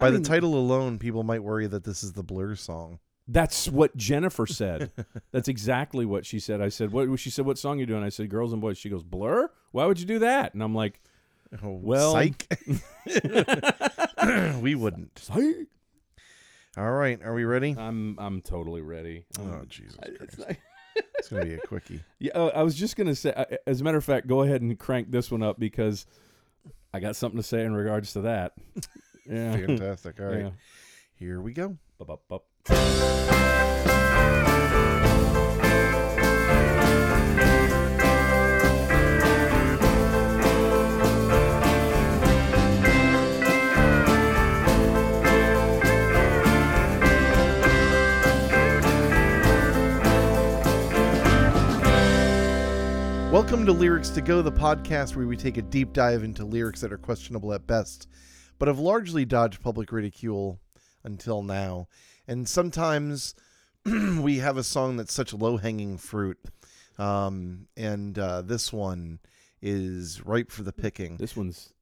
By I the title alone, people might worry that this is the Blur song. That's what Jennifer said. That's exactly what she said. I said, "What?" She said, "What song you doing?" I said, "Girls and Boys." She goes, "Blur? Why would you do that?" And I'm like, Oh, Well- psych. we wouldn't. "Psych." All right, are we ready? I'm I'm totally ready. Oh, Um, Jesus I- it's like- It's going to be a quickie. yeah, uh, I was just gonna say. uh, As a matter of fact, go ahead and crank this one up because I got something to say in regards to that. Yeah. Fantastic. All right, Yeah. here we go. Bup, bup, bup. Welcome to Lyrics to Go, the podcast where we take a deep dive into lyrics that are questionable at best, but have largely dodged public ridicule until now. And sometimes we have a song that's such low hanging fruit. Um, and uh, this one is ripe for the picking. This one's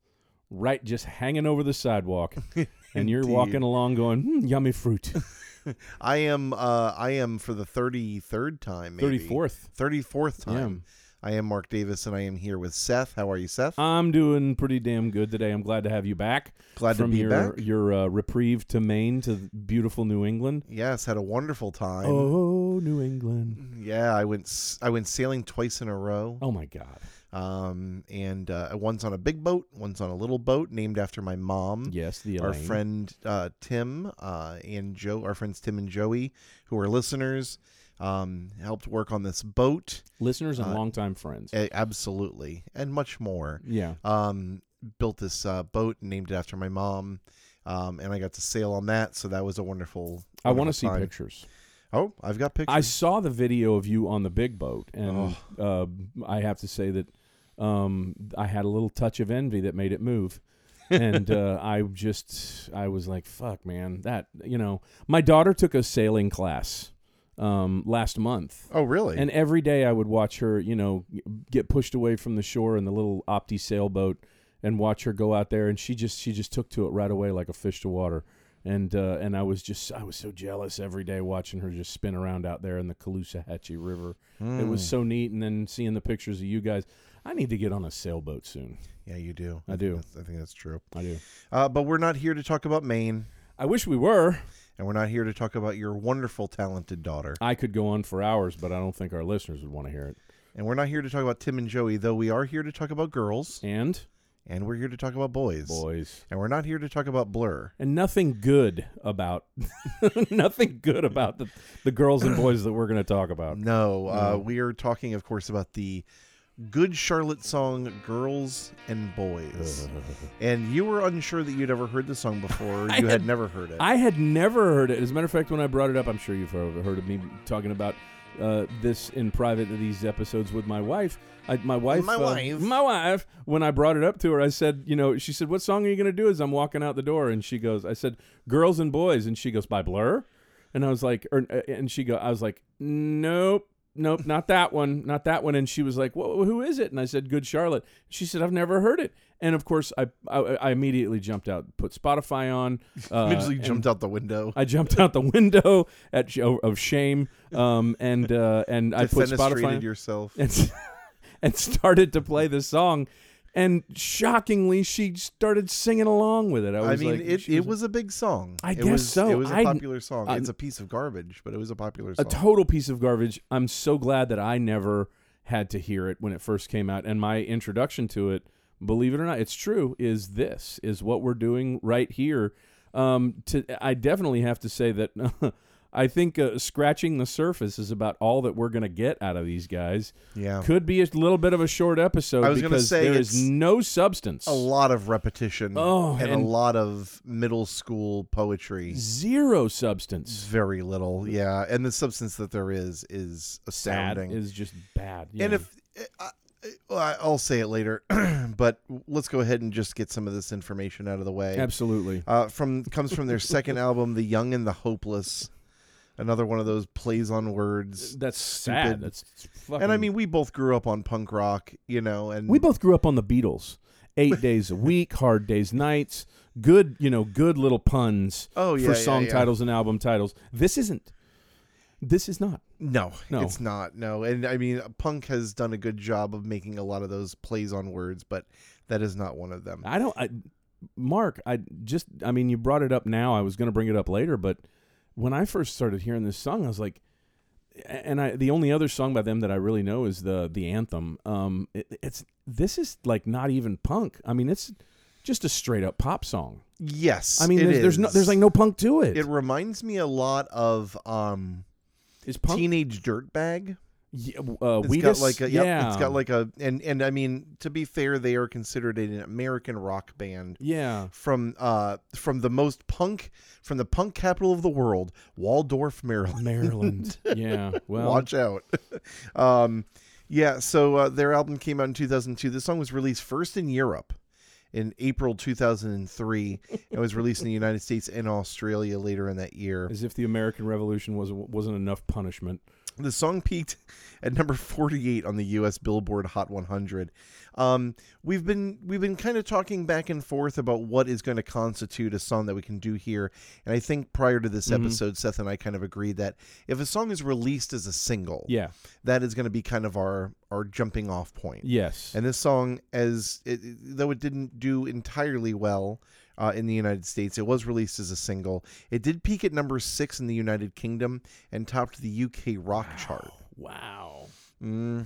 right, just hanging over the sidewalk, and you're walking along, going, hmm, "Yummy fruit." I am uh, I am for the 33rd time, maybe. Thirty fourth. 34th time. I am Mark Davis and I am here with Seth. How are you, Seth? I'm doing pretty damn good today. I'm glad to have you back Glad to be your back. your uh, reprieve to Maine to beautiful New England. Yes, had a wonderful time. Oh, New England! Yeah, I went I went sailing twice in a row. Oh my God! Um, and uh, one's on a big boat, one's on a little boat named after my mom. Yes, the Our Elaine. friend uh, Tim uh, and Joe, our friends Tim and Joey, who are listeners, um, helped work on this boat. listeners and uh, longtime friends. A- absolutely, and much more. yeah, um, built this uh, boat and named it after my mom. Um, and I got to sail on that, so that was a wonderful. I want to see pictures. Oh, I've got pictures. I saw the video of you on the big boat, and uh, I have to say that um, I had a little touch of envy that made it move. and uh, I just, I was like, "Fuck, man!" That you know, my daughter took a sailing class um, last month, oh, really? and every day I would watch her, you know, get pushed away from the shore in the little Opti sailboat, and watch her go out there, and she just, she just took to it right away like a fish to water. And uh, and I was just I was so jealous every day watching her just spin around out there in the Caloosahatchee River. It was Mm. so neat, and then seeing the pictures of you guys. I need to get on a sailboat soon. yeah, you do. I think do. I think that's true. I do. Uh, but we're not here to talk about Maine, I wish we were. And we're not here to talk about your wonderful, talented daughter, I could go on for hours, but I don't think our listeners would want to hear it. and we're not here to talk about Tim and Joey, though we are here to talk about girls, And and we're here to talk about boys, boys, and we're not here to talk about Blur. and nothing good about nothing good about the the girls and boys that we're going to talk about. No, uh, we are talking, of course, about the Good Charlotte song "Girls and Boys." And you were unsure that you'd ever heard the song before. You had, had- never heard it. I had never heard it. As a matter of fact, when I brought it up, I'm sure you've heard heard of me talking about uh, this in private. These episodes with my wife. I, my wife. My uh, wife. My wife. When I brought it up to her, I said, you know, she said, "What song are you going to do?" As I'm walking out the door, and she goes, "I said, Girls and Boys," and she goes, "By Blur," and I was like, or, uh, and she go, I was like, "Nope." Nope, not that one, not that one. And she was like, well, "Who is it?" And I said, "Good Charlotte." She said, "I've never heard it." And of course, I I, I immediately jumped out, put Spotify on. Uh, Immediately jumped out the window. I jumped out the window at of shame, um, and uh, and I put Spotify on, yourself. and, and started to play this song, and shockingly, she started singing along with it. I, I, mean, like, it, it was a big song. I it guess was, so. It was a I- popular song. uh, it's a piece of garbage, but it was a popular song. a total piece of garbage. I'm so glad that I never had to hear it when it first came out, and my introduction to it, believe it or not, it's true. Is this is what we're doing right here? Um, to I definitely have to say that. I think uh, scratching the surface is about all that we're going to get out of these guys. yeah. Could be a little bit of a short episode I was say there is no substance. a lot of repetition Oh, and, a lot of middle school poetry. Zero substance. Very little, yeah. And the substance that there is is astounding. is just bad. And if I, I- I'll say it later, but let's go ahead and just get some of this information out of the way. absolutely, Uh, from comes from their second album, "The Young and the Hopeless." Another one of those plays on words. that's stupid. sad. That's fucking. And I mean, we both grew up on punk rock, you know, and we both grew up on the Beatles, eight days a week, hard days, nights. Good, you know, good little puns Oh yeah, for yeah, song yeah. titles and album titles. This isn't. This is not. No, No. it's not. No, and I mean, punk has done a good job of making a lot of those plays on words, but that is not one of them. I don't. I, Mark, I just. I mean, you brought it up now. I was going to bring it up later, but when I first started hearing this song, I was like, and I the only other song by them that I really know is the the anthem. Um, it, it's this is like not even punk. I mean, it's just a straight up pop song. Yes, I mean, there's, there's no there's like no punk to it. It reminds me a lot of um, is punk? Teenage Dirtbag. Yeah, uh, It's Wheatus? got like a yep, yeah, it's got like a and and I mean to be fair, they are considered an American rock band yeah. from uh from the most punk from the punk capital of the world, Waldorf, Maryland. Maryland. yeah. Well, Watch out. um, yeah. So uh, their album came out in 2002. The song was released first in Europe in April 2003. it was released in the United States and Australia later in that year. as if the American Revolution wasn't wasn't enough punishment. The song peaked at number 48 on the U.S. Billboard Hot 100. Um, we've been we've been kind of talking back and forth about what is going to constitute a song that we can do here, and I think prior to this Mhm. episode, Seth and I kind of agreed that if a song is released as a single, Yeah. that is going to be kind of our our jumping off point. Yes. And this song, as it, though it didn't do entirely well uh, in the United States, it was released as a single. It did peak at number six in the United Kingdom and topped the UK rock chart. Wow. hmm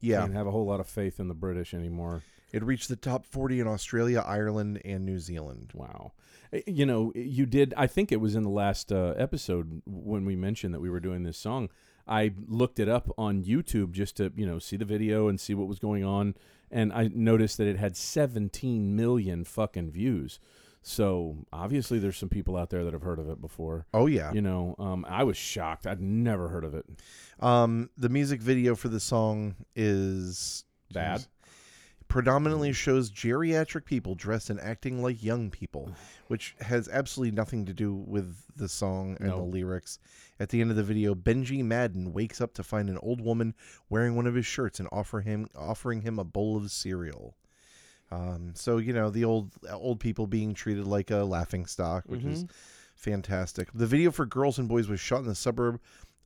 Yeah, Can't have a whole lot of faith in the British anymore. it reached the top forty in Australia, Ireland, and New Zealand. Wow. Uh, You know, you did. I think it was in the last uh, episode when we mentioned that we were doing this song. I looked it up on YouTube just to you know see the video and see what was going on, and I noticed that it had 17 million fucking views. So obviously, there's some people out there that have heard of it before. Oh yeah. You know, um, I was shocked. I'd never heard of it. Um, the music video for the song is Bad? Predominantly shows geriatric people dressed and acting like young people, which has absolutely nothing to do with the song and the lyrics. At the end of the video, Benji Madden wakes up to find an old woman wearing one of his shirts and offer him offering him a bowl of cereal. Um, so you know the old old people being treated like a laughing stock, which is fantastic. The video for Girls and Boys was shot in the suburb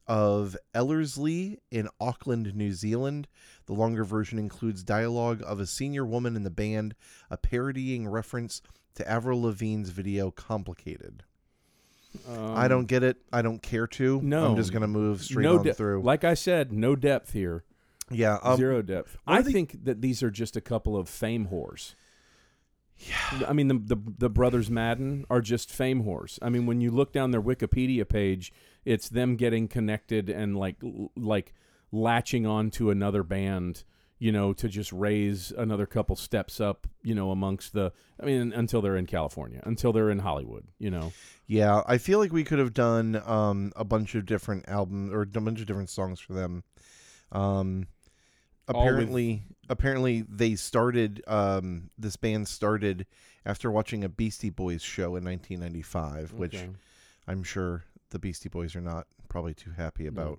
of Ellerslie in Auckland, New Zealand. The longer version includes dialogue of a senior woman in the band, a parodying reference to Avril Lavigne's video "Complicated." I Um, don't get it. I don't care to. no. I'm just gonna move straight no on de- through. Like I said, no depth here. Yeah, um, Zero depth. I the- think that these are just a couple of fame whores. Yeah. I mean, the, the the brothers Madden are just fame whores. I mean, when you look down their Wikipedia page, it's them getting connected and like like latching on to another band, you know, to just raise another couple steps up, you know, amongst the. I mean, until they're in California, until they're in Hollywood, you know. Yeah, I feel like we could have done um, a bunch of different albums or a bunch of different songs for them. Um, All with- apparently, apparently they started. Um, this band started after watching a Beastie Boys show in 1995, which I'm sure the Beastie Boys are not probably too happy No.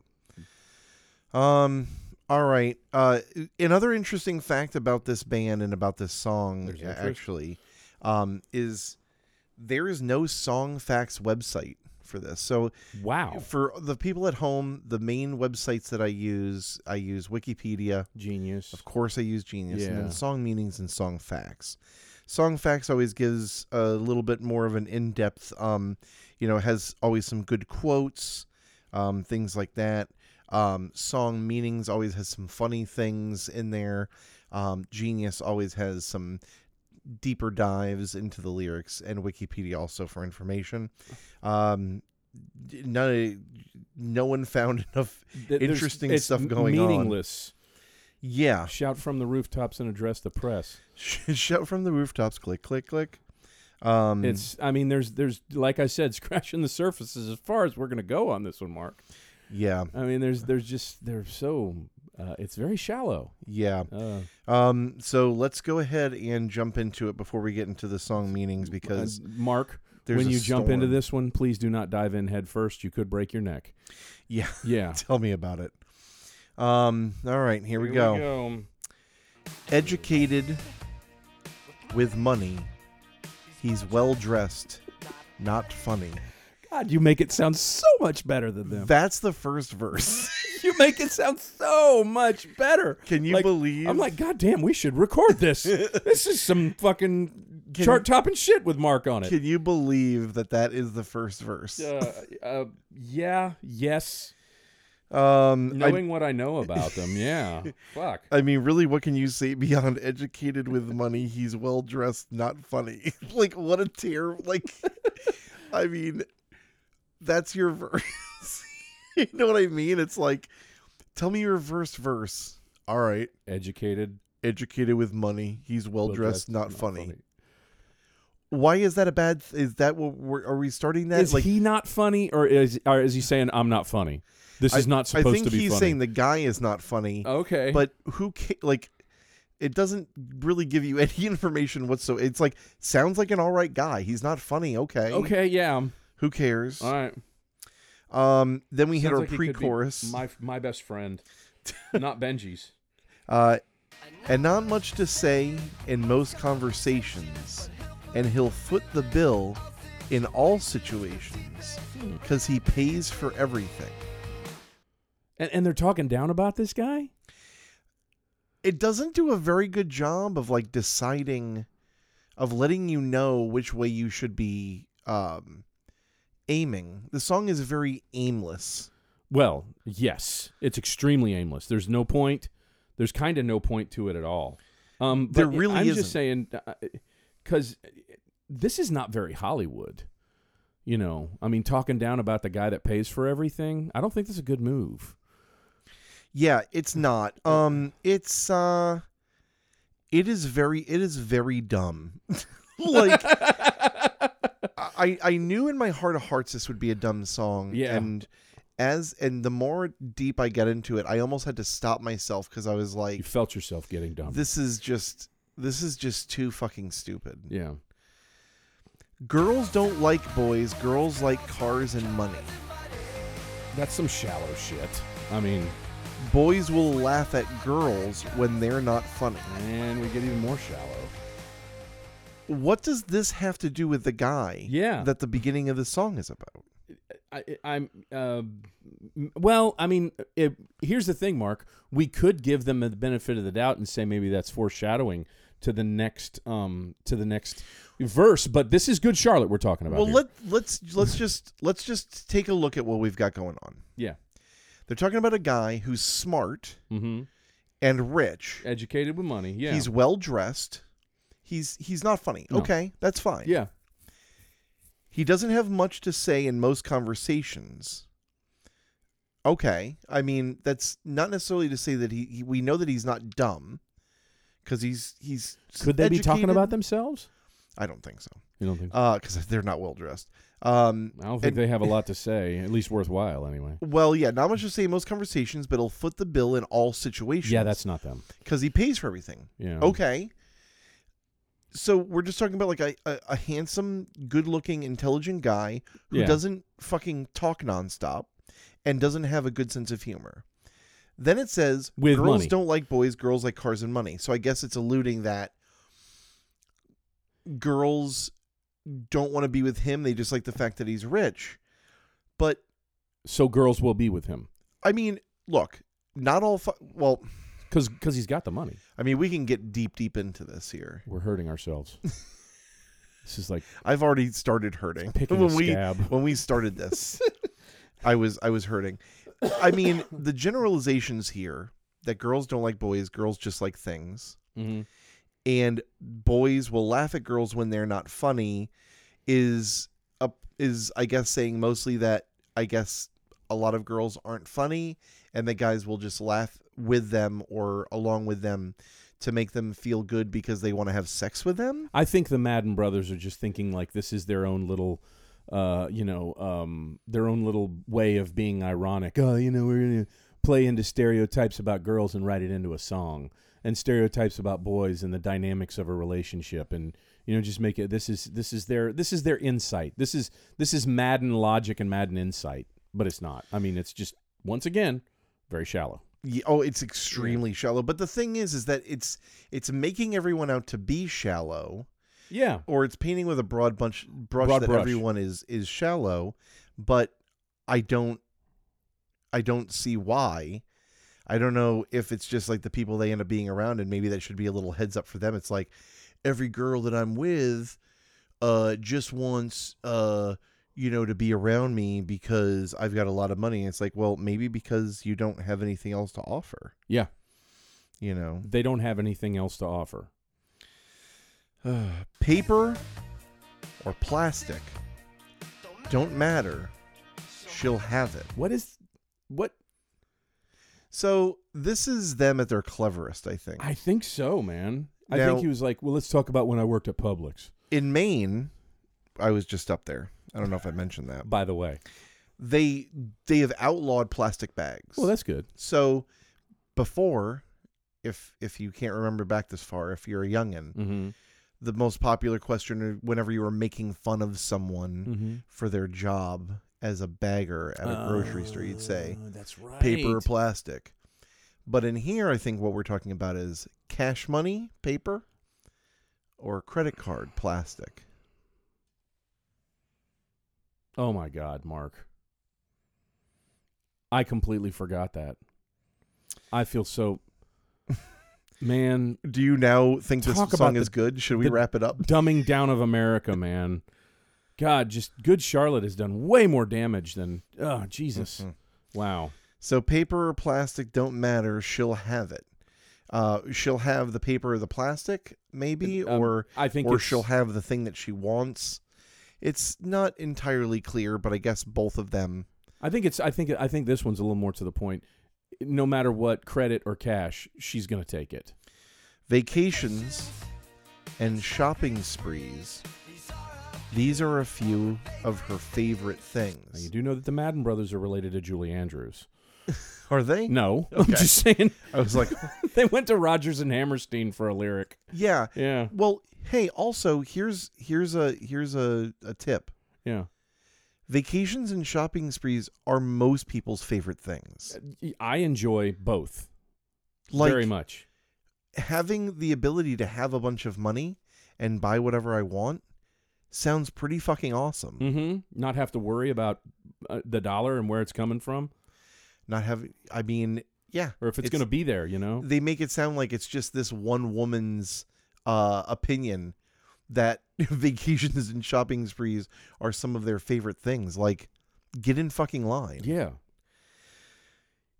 about. Um. All right. Uh, another interesting fact about this band and about this song, There's actually, um, is there is no song facts website for this. So Wow, for the people at home, the main websites that I use, I use Wikipedia. genius. Of course, I use Genius, and then Song Meanings and Song Facts. Song Facts always gives a little bit more of an in-depth. Um, you know, has always some good quotes, um, things like that. Um, Song Meanings always has some funny things in there. Um, Genius always has some deeper dives into the lyrics, and Wikipedia also for information. Um, none, no one found enough. Th- interesting stuff going on. meaningless. Yeah, Shout from the rooftops and address the press. shout from the rooftops. Click, click, click. Um, It's I mean there's there's like I said scratching the surfaces as far as we're going to go on this one Mark. yeah, I mean there's there's just they're so uh, it's very shallow. yeah. Uh, Um, so let's go ahead and jump into it before we get into the song meanings because uh, Mark there's when you jump into this one please do not dive in head first. You could break your neck. Yeah, Yeah. tell me about it. Um, all right, here, we go. Educated, with money. He's well dressed, not funny. God, you make it sound so much better than them. That's the first verse. you make it sound so much better. Can you Like, believe? I'm like, God damn, we should record this. this is some fucking Can- chart topping shit with Mark on it. Can you believe that that is the first verse? uh, uh, yeah, yes. Um, I, Knowing what I know about them, yeah. Fuck. I mean, really, what can you say beyond educated with money? He's well dressed, not funny. like, what a tear! Like, I mean, that's your verse. you know what I mean? It's like, tell me your first verse. All right, Educated, educated with money. He's well, dressed, well-dressed, not, funny. Why is that a bad? Th- is that what we're? Are we starting that? Is like, he not funny, or is or is he saying I'm not funny? This is not I supposed to be I think he's funny. saying the guy is not funny. okay, but who ca- like it doesn't really give you any information whatsoever. It's like sounds like an all right guy. He's not funny. Okay. okay, yeah, Who cares? all right. Um. Then we hit our like he could be pre-chorus. My my best friend, not Benji's. Uh, and not much to say in most conversations, and he'll foot the bill in all situations because he pays for everything. And, and they're talking down about this guy. It doesn't do a very good job of like deciding, of letting you know which way you should be um, aiming. The song is very aimless. Well, yes, it's extremely aimless. There's no point. There's kind of no point to it at all. Um, There really I'm isn't. just saying, because this is not very Hollywood. You know, I mean, talking down about the guy that pays for everything. I don't think that's a good move. Yeah, it's not. Um, it's uh, it is very, it is very dumb. like I, I knew in my heart of hearts this would be a dumb song. Yeah. And as and the more deep I get into it, I almost had to stop myself because I was like, You felt yourself getting dumb. this is just this is just too fucking stupid. yeah. Girls don't like boys. Girls like cars and money. That's some shallow shit. I mean, Boys will laugh at girls when they're not funny. and we get even more shallow. What does this have to do with the guy? Yeah. That the beginning of the song is about. I, I'm uh, well. I mean, it, here's the thing, Mark. We could give them the benefit of the doubt and say maybe that's foreshadowing to the next um to the next verse. But this is good, Charlotte. We're talking about. Well, here. let let's let's just let's just take a look at what we've got going on. yeah. They're talking about a guy who's smart Mm-hmm. and rich. Educated with money. Yeah. He's well dressed. He's he's not funny. No. Okay, that's fine. yeah. He doesn't have much to say in most conversations. Okay. I mean, that's not necessarily to say that he, he we know that he's not dumb cuz he's he's Could they be talking about themselves? I don't think so. You don't think? Uh cuz they're not well dressed. Um I don't think and- they have a lot to say. At least worthwhile, anyway. well, yeah, not much to say in most conversations, but he'll foot the bill in all situations. Yeah, that's not them. cuz he pays for everything. Yeah. Okay. So we're just talking about like a, a, a handsome, good-looking, intelligent guy who Yeah. doesn't fucking talk nonstop and doesn't have a good sense of humor. Then it says With girls money. don't like boys, girls like cars and money. So I guess it's alluding that girls don't want to be with him. They just like the fact that he's rich. But So girls will be with him I mean, look, not all. Fu- well, because because he's got the money. I mean, we can get deep, deep into this here. We're hurting ourselves. this is like I've already started hurting picking when a we when we started this. I was I was hurting. I mean, the generalizations here that girls don't like boys, girls just like things, hmm and boys will laugh at girls when they're not funny is a, is I guess saying mostly that I guess a lot of girls aren't funny and the guys will just laugh with them or along with them to make them feel good because they want to have sex with them. I think the Madden brothers are just thinking like this is their own little, uh, you know, um, their own little way of being ironic. Oh, you know, we're gonna play into stereotypes about girls and write it into a song, and stereotypes about boys and the dynamics of a relationship, and you know, just make it. This is this is their this is their insight. This is this is Madden logic and Madden insight, but it's not. I mean, it's just once again very shallow. Oh, it's extremely shallow. But the thing is, is that it's it's making everyone out to be shallow, Yeah. or it's painting with a broad bunch brush Broad that brush. everyone is is shallow. But I don't, I don't see why. I don't know if it's just like the people they end up being around, and maybe that should be a little heads up for them. It's like every girl that I'm with, uh, just wants uh you know, to be around me because I've got a lot of money. And it's like, well, maybe because you don't have anything else to offer. Yeah. You know, They don't have anything else to offer. paper or plastic don't matter. She'll have it. What is what So this is them at their cleverest, I think. I think so, man. I Now- think he was like, "Well, let's talk about when I worked at Publix." In Maine, I was just up there. I don't know if I mentioned that. By the way. They they have outlawed plastic bags. Well, that's good. so before, if if you can't remember back this far, if you're a youngin, Mm-hmm. the most popular question whenever you were making fun of someone Mm-hmm. for their job as a bagger at a grocery store, you'd say Oh, "That's right." paper or plastic. But in here, I think what we're talking about is cash money, paper, or credit card, plastic. Oh my God, Mark. I completely forgot that. I feel so. Man, Do you now think this song is the- good? Should we wrap it up? dumbing down of America, man. God, just good Charlotte has done way more damage than. Oh, Jesus. Mhm. Wow. So paper or plastic don't matter. She'll have it. Uh, she'll have the paper or the plastic, maybe, Um, or I think or she'll have the thing that she wants. It's not entirely clear, but I guess both of them. I think it's. I think. I think this one's a little more to the point. No matter what, credit or cash, she's gonna take it. Vacations and shopping sprees. These are a few of her favorite Now, things. you do know that the Madden brothers are related to Julie Andrews. Are they? No, I'm just saying I was like, they went to Rodgers and Hammerstein for a lyric. yeah. Yeah, Well, hey, also here's here's a here's a, a tip. yeah. Vacations and shopping sprees are most people's favorite things. I enjoy both Like very much. having the ability to have a bunch of money and buy whatever I want sounds pretty fucking awesome. Mm-hmm. Not have to worry about uh, the dollar and where it's coming from, Not having I mean, yeah, or if it's, It's- going to be there. You know. they make it sound like it's just this one woman's uh opinion that vacations and shopping sprees are some of their favorite things. Like get in fucking line. Yeah.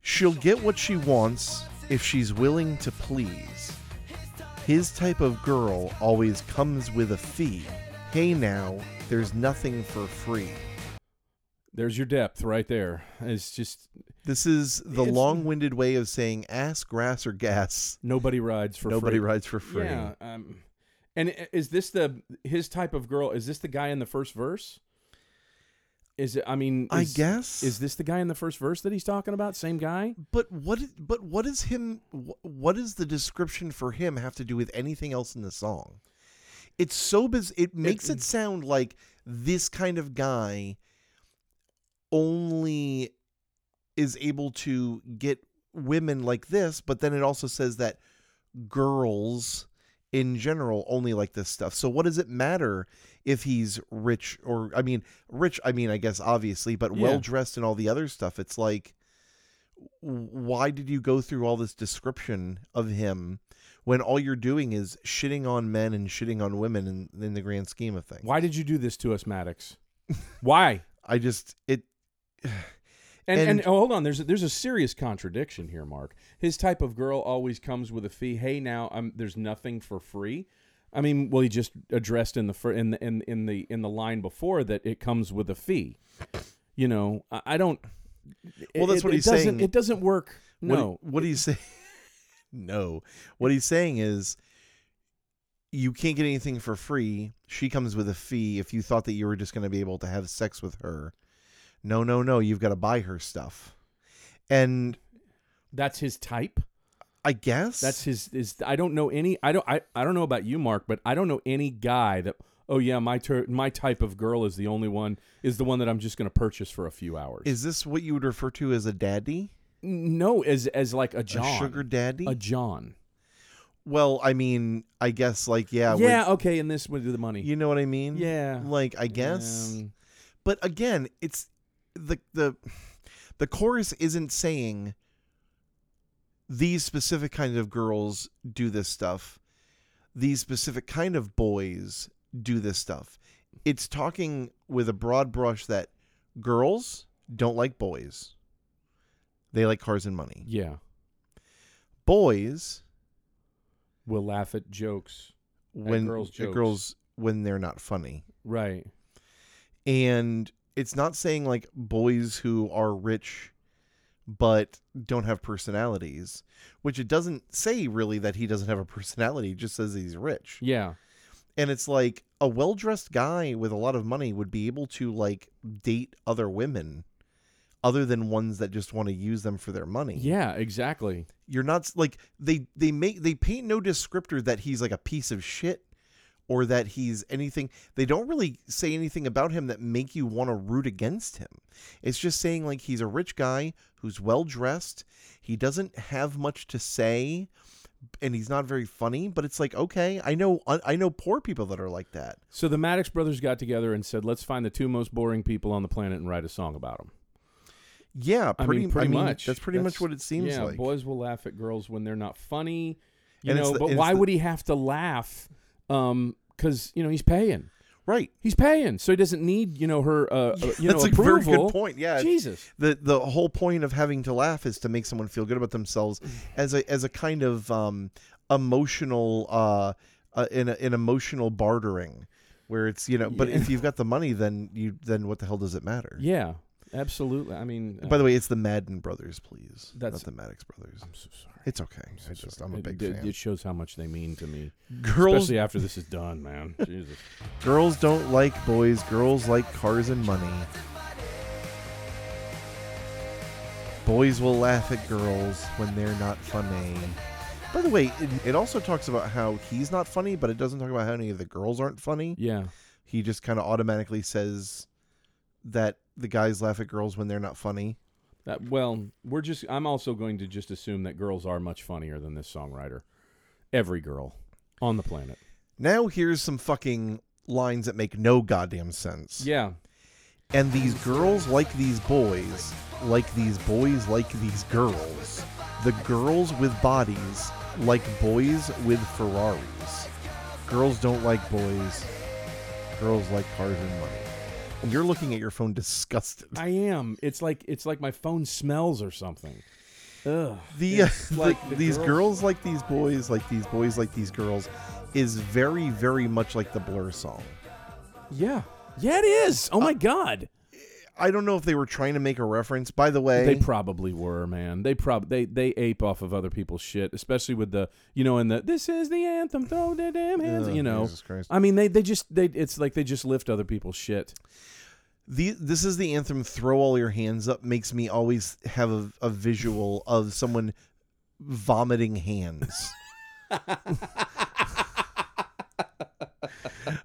She'll get what she wants if she's willing to please. His type of girl always comes with a fee. Hey now, there's nothing for free. There's your depth right there. It's just This is the long-winded way of saying ass, grass, or gas. nobody rides for Nobody free. rides for free. Yeah. Um, and is this the his type of girl? Is this the guy in the first verse? Is it? I mean, I is- guess. Is this the guy in the first verse that he's talking about? Same guy? but what? But what is him? What does the description for him have to do with anything else in the song? It's so biz. It makes it sound like this kind of guy only is able to get women like this, but then it also says that girls in general only like this stuff. So what does it matter if he's rich or I mean rich I mean I guess obviously, but Yeah. well dressed and all the other stuff. It's like why did you go through all this description of him when all you're doing is shitting on men and shitting on women in, in the grand scheme of things? Why did you do this to us, Maddox? Why? I just it And, and, And- oh, hold on, there's a, there's a serious contradiction here, Mark. His type of girl always comes with a fee. Hey, now um, there's nothing for free. I mean, well, he just addressed in the fir- in the in, in the in the line before that it comes with a fee. You know, I, I don't. Well, that's it- what it he's doesn't- saying. It doesn't work. What, No, What do you say? no. What he's saying is you can't get anything for free. She comes with a fee if you thought that you were just going to be able to have sex with her. No, no, no. You've got to buy her stuff. And that's his type. I guess That's his. Is I don't know any. I don't. I, I don't know about you, Mark, but I don't know any guy that. Oh yeah, my tur- my type of girl is the only one. Is the one that I'm just going to purchase for a few hours. Is this what you would refer to as a daddy? no, as as like a John, A sugar daddy? a John. well, I mean, I guess like yeah, Yeah, okay, and this would do the money. you know what I mean? yeah, Like I guess. Um, But again, it's the the the chorus isn't saying these specific kind of girls do this stuff. These specific kind of boys do this stuff. It's talking with a broad brush that girls don't like boys. They like cars and money. yeah, Boys we'll laugh at jokes. when girls' at jokes. girls when they're not funny. Right. and it's not saying like boys who are rich but don't have personalities which it doesn't say really that he doesn't have a personality it just says he's rich Yeah. and it's like a well-dressed guy with a lot of money would be able to like date other women other than ones that just want to use them for their money Yeah. Exactly. you're not like they they make they paint no descriptor that he's like a piece of shit or that he's anything they don't really say anything about him that make you want to root against him it's just saying like he's a rich guy who's well dressed he doesn't have much to say and he's not very funny but it's like okay i know i know poor people that are like that So the Maddox brothers got together and said, "Let's find the two most boring people on the planet and write a song about them." yeah I pretty mean, pretty I mean, much. that's pretty much what it seems yeah, like boys will laugh at girls when they're not funny. You And know, the- but why the- would he have to laugh? Um, because you know he's paying. right. He's paying, so he doesn't need you know her uh, you that's know a very good point. Yeah. Jesus. the the whole point of having to laugh is to make someone feel good about themselves as a as a kind of um emotional uh, uh in a, an emotional bartering where it's you know but Yeah. if you've got the money then you then what the hell does it matter? Yeah, absolutely. I mean, uh, by the way it's the Madden brothers please That's- not the Maddox brothers I'm so sorry. it's okay I'm so I just sorry. I'm a It- big it, fan It shows how much they mean to me, girls especially after this is done, man. Jesus. girls don't like boys girls like cars and money Boys will laugh at girls when they're not funny. By the way, it, it also talks about how he's not funny, but it doesn't talk about how any of the girls aren't funny. Yeah. He just kind of automatically says that the guys laugh at girls when they're not funny. That, well, we're just. I'm also going to just assume that girls are much funnier than this songwriter. Every girl on the planet. Now here's some fucking lines that make no goddamn sense. Yeah. And these girls like these boys, like these boys like these girls. The girls with bodies like boys with Ferraris. Girls don't like boys. Girls like cars and money. You're looking at your phone disgusted. I am. It's like it's like my phone smells or something. Ugh. The, uh, the- like the these girls- girls like these boys, like these boys like these girls, is very, very much like the Blur song. Yeah. Yeah, it is. Oh my god. I don't know if they were trying to make a reference. By the way, They probably were, man. They prob they they ape off of other people's shit, especially with the you know, in the this is the anthem, throw their damn hands. Ugh, you know, Jesus Christ. I mean, they they just they it's like they just lift other people's shit. The this is the anthem throw all your hands up makes me always have a, a visual of someone vomiting hands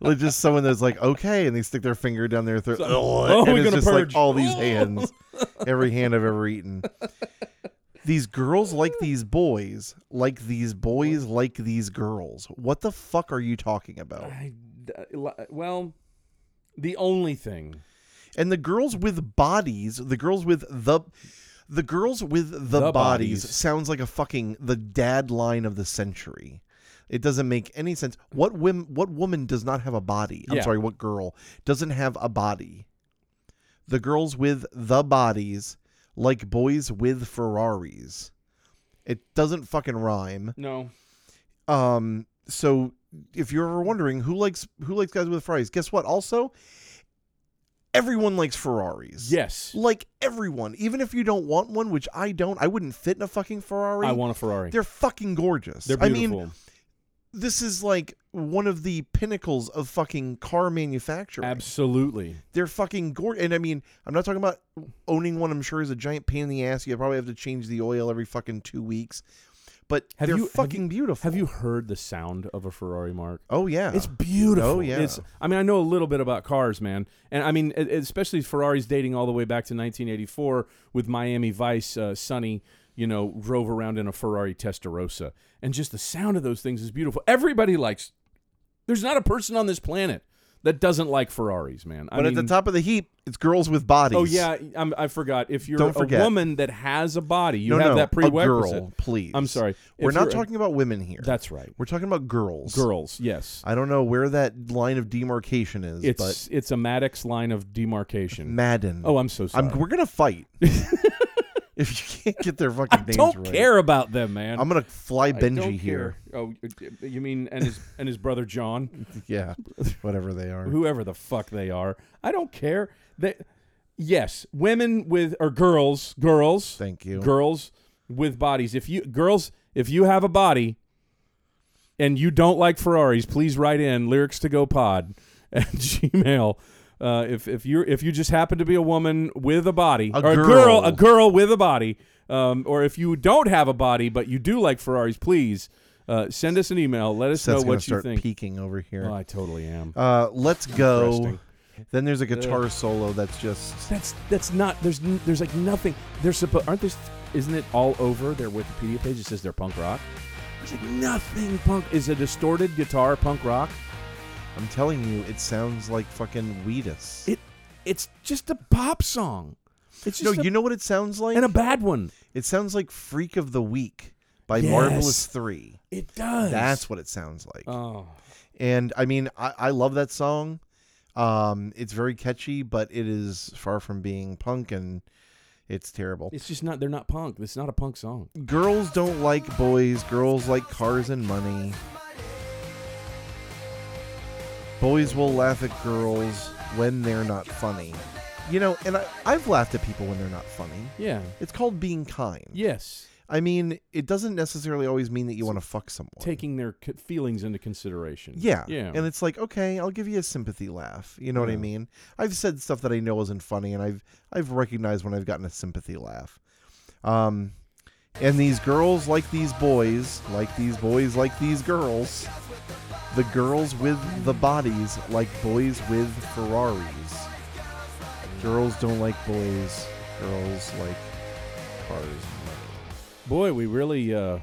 like just someone that's like okay and they stick their finger down their throat oh, and it's just purge. like all these hands every hand i've ever eaten these girls like these boys like these boys like these girls what the fuck are you talking about I, well, the only thing. And the girls with bodies, the girls with the the girls with the, The bodies, bodies. sounds like a fucking the dad line of the century. It doesn't make any sense. What women what woman does not have a body? I'm Yeah. sorry, what girl doesn't have a body? The girls with the bodies like boys with Ferraris. It doesn't fucking rhyme. No. Um, so if you're ever wondering who likes who likes guys with Ferraris, guess what? Also, everyone likes Ferraris. Yes. Like everyone, even if you don't want one, which I don't, I wouldn't fit in a fucking Ferrari. I want a Ferrari. They're fucking gorgeous. They're beautiful. I mean, this is like one of the pinnacles of fucking car manufacturing. Absolutely. They're fucking gorgeous. And I mean, I'm not talking about owning one. I'm sure is a giant pain in the ass. You probably have to change the oil every fucking two weeks. But Have they're you- have fucking beautiful. Have you heard the sound of a Ferrari, Mark? Oh yeah. It's beautiful. Oh, yeah. It's. I mean, I know a little bit about cars, man, and I mean, especially Ferraris dating all the way back to 1984 with Miami Vice. Uh, Sonny, you know, drove around in a Ferrari Testarossa, and just the sound of those things is beautiful. Everybody likes. There's not a person on this planet that doesn't like Ferraris, man. I but at the top of the heap, it's girls with bodies. Oh yeah, I'm, I forgot. If you're a woman that has a body, you no, have no, that prerequisite. A girl, please. I'm sorry. We're If not talking about women here. That's right. We're talking about girls. Girls, yes. I don't know where that line of demarcation is, It's it's a Maddox line of demarcation. Madden. Oh, I'm so sorry. I'm, we're gonna fight. if you can't get their fucking I names don't right, care about them, man. I'm gonna fly I Benji don't here. care. Oh, you mean and his and his brother John, Yeah, whatever they are. whoever the fuck they are. I don't care. They, yes, women with or girls, girls, Thank you. girls with bodies. If you girls, if you have a body and you don't like Ferraris, please write in lyrics to go pod at Gmail. Uh, if if you if you just happen to be a woman with a body A or a girl. girl a girl with a body, um, or if you don't have a body but you do like Ferraris, please uh, send us an email. Let us Seth's know what you start think. peeking over here. Oh, I totally am. Uh, let's go. Then there's a guitar solo that's just That's that's not there's n- there's like nothing. They're supposed aren't there? Isn't it all over their Wikipedia page? It says they're punk rock. There's like nothing punk. Is a distorted guitar punk rock? I'm telling you, it sounds like fucking Wheatus. It it's just a pop song. It's no, a, you know what it sounds like? and a bad one. it sounds like Freak of the Week by Yes. Marvelous Three. It does. That's what it sounds like. oh And I mean, I, I love that song. Um, it's very catchy, but it is far from being punk, and it's terrible. it's just not. They're not punk. It's not a punk song. Girls don't like boys. Girls like cars and money. Boys will laugh at girls when they're not funny. You know, and I, I've laughed at people when they're not funny. Yeah. It's called being kind. Yes. I mean, it doesn't necessarily always mean that you want to fuck someone. Taking their c- feelings into consideration. Yeah. Yeah. And it's like, okay, I'll give you a sympathy laugh. You know what I Yeah. mean? I've said stuff that I know isn't funny and I've I've recognized when I've gotten a sympathy laugh. Um and these girls like these boys, like these boys like these girls. The girls with the bodies like boys with Ferraris. Girls don't like boys. Girls like cars. Boy, we really, uh,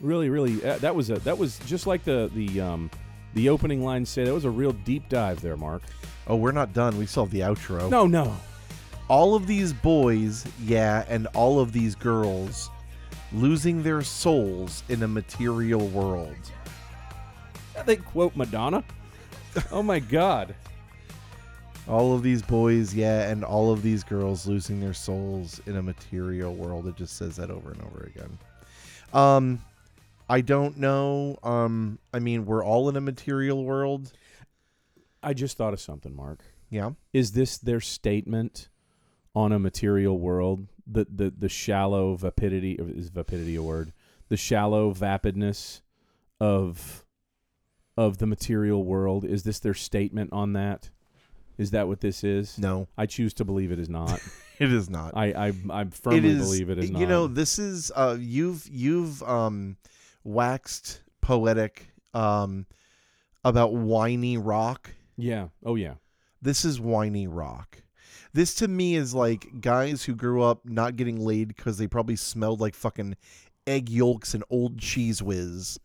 really, really. Uh, that was a that was just like the the um the opening line said. That was a real deep dive there, Mark. Oh, we're not done. We still have the outro. No, no. all of these boys, yeah, and all of these girls losing their souls in a material world. They quote Madonna. oh my God. All of these boys, yeah, and all of these girls losing their souls in a material world. It just says that over and over again. Um I don't know. Um I mean, we're all in a material world. I just thought of something, Mark. Yeah. Is this their statement on a material world? The the the shallow vapidity is vapidity a word? The shallow vapidness of of the material world. Is this their statement on that? Is that what this is? No, I choose to believe it is not. it is not. I I, I firmly it is, believe it is not. You know, this is uh you've you've um waxed poetic um about whiny rock. yeah. Oh yeah. This is whiny rock. This to me is like guys who grew up not getting laid because they probably smelled like fucking egg yolks and old cheese whiz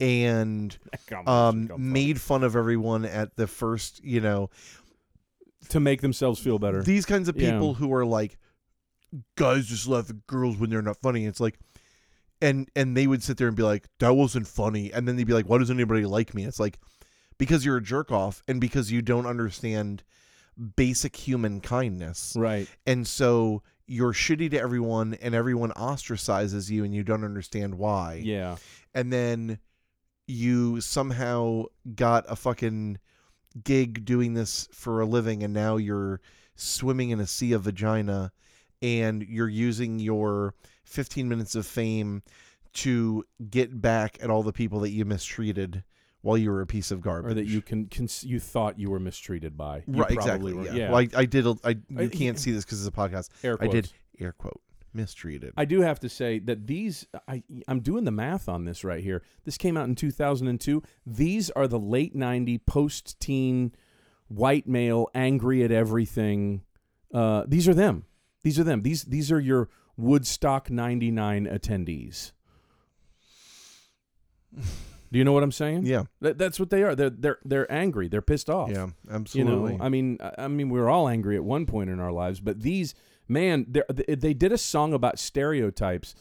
and um made fun of everyone at the first, you know, to make themselves feel better. these kinds of Yeah. people who are like guys just laugh at girls when they're not funny it's like and and they would sit there and be like that wasn't funny and then they'd be like why does anybody like me it's like because you're a jerk off and because you don't understand basic human kindness right. and so you're shitty to everyone and everyone ostracizes you and you don't understand why Yeah. and then you somehow got a fucking gig doing this for a living and now you're swimming in a sea of vagina and you're using your 15 minutes of fame to get back at all the people that you mistreated while you were a piece of garbage Or that you can, can you thought you were mistreated by. You right exactly were. yeah, yeah. Well, I, I did a, I you I- can't see this because it's a podcast Air I did air quote mistreated. I do have to say that these I I'm doing the math on this right here. This came out in 2002. These are the late 90 post-teen white male angry at everything. Uh, these are them. These are them. These these are your Woodstock 99 attendees. Do you know what I'm saying? yeah, That, that's what they are. They're they're they're angry. They're pissed off. yeah, absolutely. You know, I mean, I I mean, we were all angry at one point in our lives, but these, man, they they did a song about stereotypes,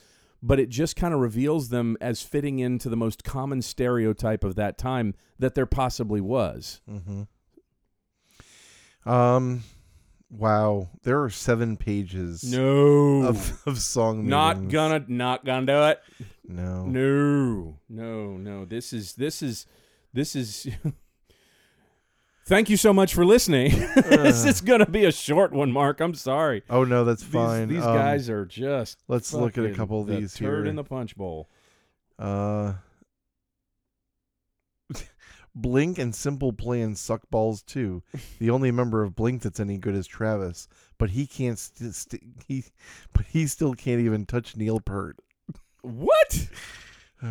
but it just kind of reveals them as fitting into the most common stereotype of that time that there possibly was. mm-hmm. Um, wow, there are seven pages No, of of song. not meanings. gonna, not gonna do it. No. No, no, no. This is this is this is. Thank you so much for listening. this is gonna be a short one, Mark. I'm sorry. Oh no, that's These, fine. these Um, guys are just. Let's look at a fucking couple of the these turd here. in the punch bowl. Uh, Blink and Simple Plan suck balls too. The only member of Blink that's any good is Travis, but he can't. St- st- he, but he still can't even touch Neil Peart. What?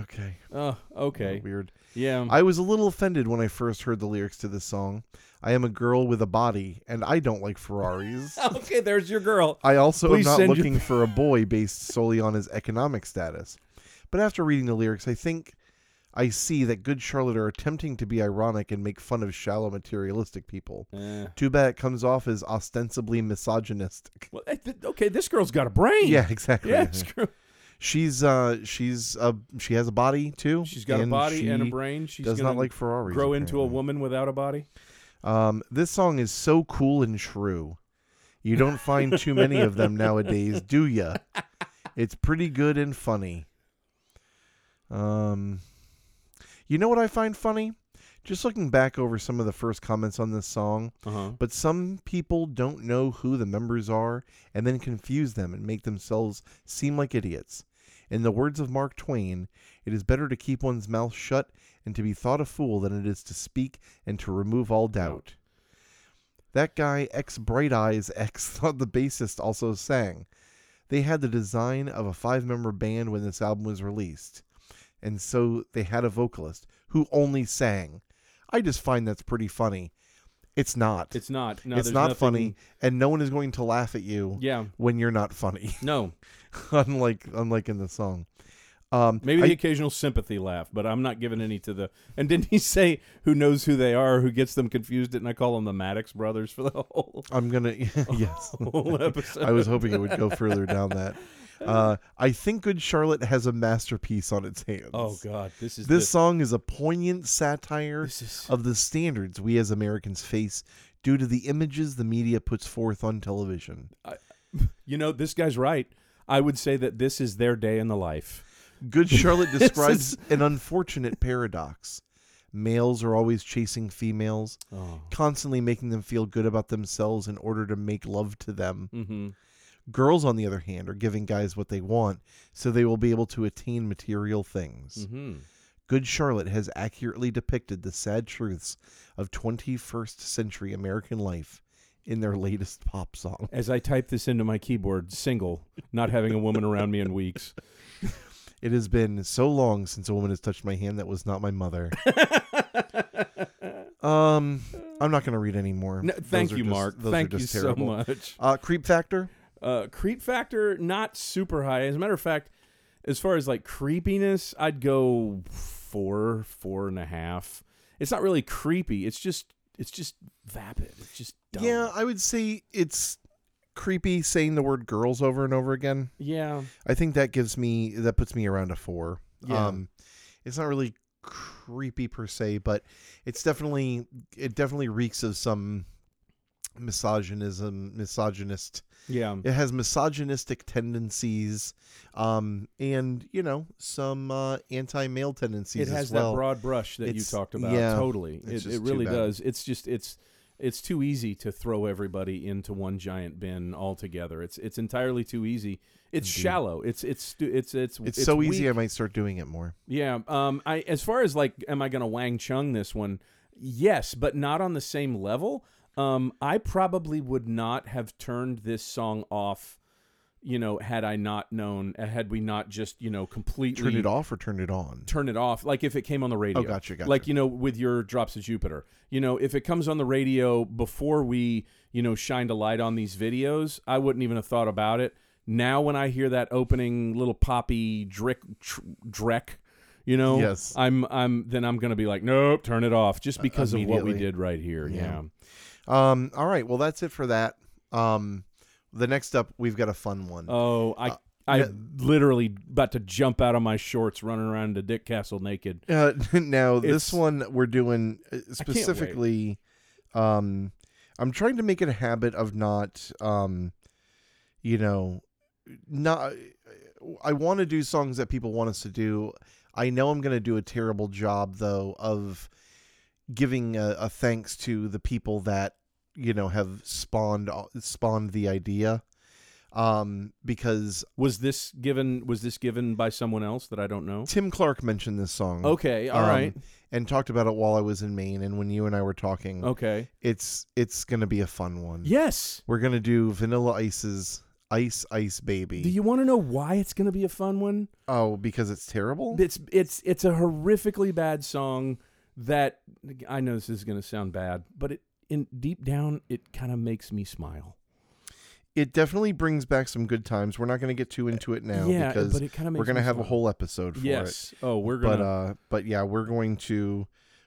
Okay. Oh, okay. Weird. Yeah. I was a little offended when I first heard the lyrics to this song. I am a girl with a body, and I don't like Ferraris. okay, there's your girl. I also Please am not send your- looking for a boy based solely on his economic status. But after reading the lyrics, I think I see that Good Charlotte are attempting to be ironic and make fun of shallow materialistic people. Eh. Too bad it comes off as ostensibly misogynistic. Well, eh, okay, this girl's got a brain. Yeah, exactly. Yeah, She's uh she's uh she has a body too. she's got a body and a brain. She does not like Ferraris. grow into a woman without a body. Um, this song is so cool and true. You don't find too many of them nowadays, do ya? It's pretty good and funny. Um, you know what I find funny? Just looking back over some of the first comments on this song, Uh huh. but some people don't know who the members are and then confuse them and make themselves seem like idiots. In the words of Mark Twain, it is better to keep one's mouth shut and to be thought a fool than it is to speak and to remove all doubt. That guy, ex Bright Eyes X, thought the bassist also sang. They had the design of a five member band when this album was released, and so they had a vocalist who only sang. I just find that's pretty funny. It's not. It's not. No, it's not nothing- funny, and no one is going to laugh at you Yeah. when you're not funny. No. unlike unlike in the song. Um, Maybe I- the occasional sympathy laugh, but I'm not giving any to the. And didn't he say who knows who they are, who gets them confused? And I call them the Maddox brothers for the whole, I'm gonna yes. whole episode. I was hoping it would go further down that. Uh, I think Good Charlotte has a masterpiece on its hands. Oh God, this is This the- song is a poignant satire is of the standards we as Americans face due to the images the media puts forth on television. you know this guy's right. I would say that this is their day in the life. Good Charlotte describes is- an unfortunate paradox. Males are always chasing females, Oh. constantly making them feel good about themselves in order to make love to them. Mm-hmm. Girls, on the other hand, are giving guys what they want so they will be able to attain material things. Mm-hmm. Good Charlotte has accurately depicted the sad truths of 21st century American life in their latest pop song. As I type this into my keyboard, single, not having a woman around me in weeks. It has been so long since a woman has touched my hand that was not my mother. um, I'm not going to read any more. No, thank you, just- Mark. those are Thank you just so terrible. much. Uh, creep factor. Uh, creep factor not super high. As a matter of fact, as far as like creepiness, I'd go four, four and a half. It's not really creepy. It's just it's just vapid. It's just dumb. Yeah, I would say it's creepy saying the word girls over and over again. yeah. I think that gives me that puts me around a four. Yeah. Um, it's not really creepy per se, but it's definitely it definitely reeks of some misogynism, misogynist. Yeah. It has misogynistic tendencies, um, and you know some uh, anti-male tendencies. It has as well. that broad brush that you talked about. yeah, totally. It, it really does. It's just it's it's too easy to throw everybody into one giant bin altogether. It's it's entirely too easy. It's Indeed. shallow. It's it's stu- it's it's It's, so easy. I might start doing it more. Yeah. Um. I as far as like, am I gonna Wang Chung this one? Yes, but not on the same level. Um. I probably would not have turned this song off you know, had I not known, uh, had we not just, you know, completely Turn it off or turn it on? turn it off, like if it came on the radio. Oh, gotcha, gotcha. Like, you know, with your Drops of Jupiter. You know, if it comes on the radio before we, you know, shined a light on these videos, I wouldn't even have thought about it. Now, when I hear that opening little poppy drick, tr- dreck, you know, Yes. I'm, I'm, then I'm gonna be like, nope, turn it off, just because of what we did right here. Yeah. Yeah. Um, all right. Well, that's it for that. Um, the next up, we've got a fun one. Oh, I, Uh, I literally about to jump out of my shorts, running around to Dick Castle naked. Uh, now, this one we're doing uh, specifically. Um, I'm trying to make it a habit of not, um, you know, not. I want to do songs that people want us to do. I know I'm going to do a terrible job though of giving a, a thanks to the people that you know have spawned spawned the idea. Um, because Was this given? Was this given by someone else that I don't know? Tim Clark mentioned this song. Okay, all um, right. and talked about it while I was in Maine and when you and I were talking. Okay. It's it's gonna be a fun one. Yes. We're gonna do Vanilla Ice's Ice Ice Baby. Do you want to know why it's going to be a fun one? oh, because it's terrible? It's it's it's a horrifically bad song that I know this is going to sound bad, but it in deep down it kind of makes me smile. It definitely brings back some good times. We're not gonna get too into it now yeah, because but it kind of makes we're gonna me have a whole episode for it. Yes. Oh, we're going to. But uh but yeah, we're going to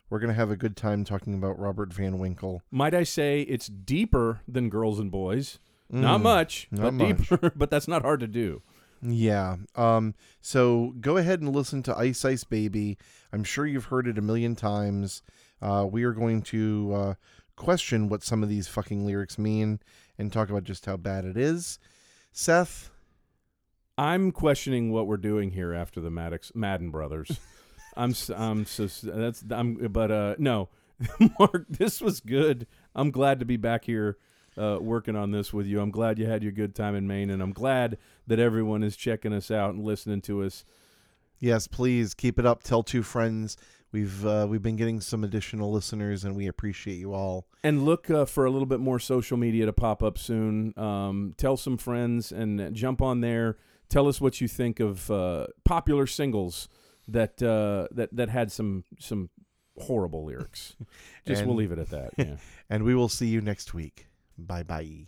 we're gonna have a good time talking about Robert Van Winkle. Might I say it's deeper than Girls and Boys? Not Mm, much, not but much. deeper. but that's not hard to do. Yeah. Um so go ahead and listen to Ice Ice Baby. I'm sure you've heard it a million times. Uh we are going to uh question what some of these fucking lyrics mean and talk about just how bad it is. Seth, I'm questioning what we're doing here after the Maddox Madden brothers. I'm I'm so that's I'm but uh no, Mark, this was good. I'm glad to be back here uh, working on this with you. I'm glad you had your good time in Maine, and I'm glad that everyone is checking us out and listening to us. yes, please keep it up. Tell two friends. We've uh, we've been getting some additional listeners and we appreciate you all. And look uh, for a little bit more social media to pop up soon. Um, tell some friends and uh, jump on there. Tell us what you think of uh, popular singles that uh, that that had some some horrible lyrics. Just we'll leave it at that. Yeah. And we will see you next week. Bye bye.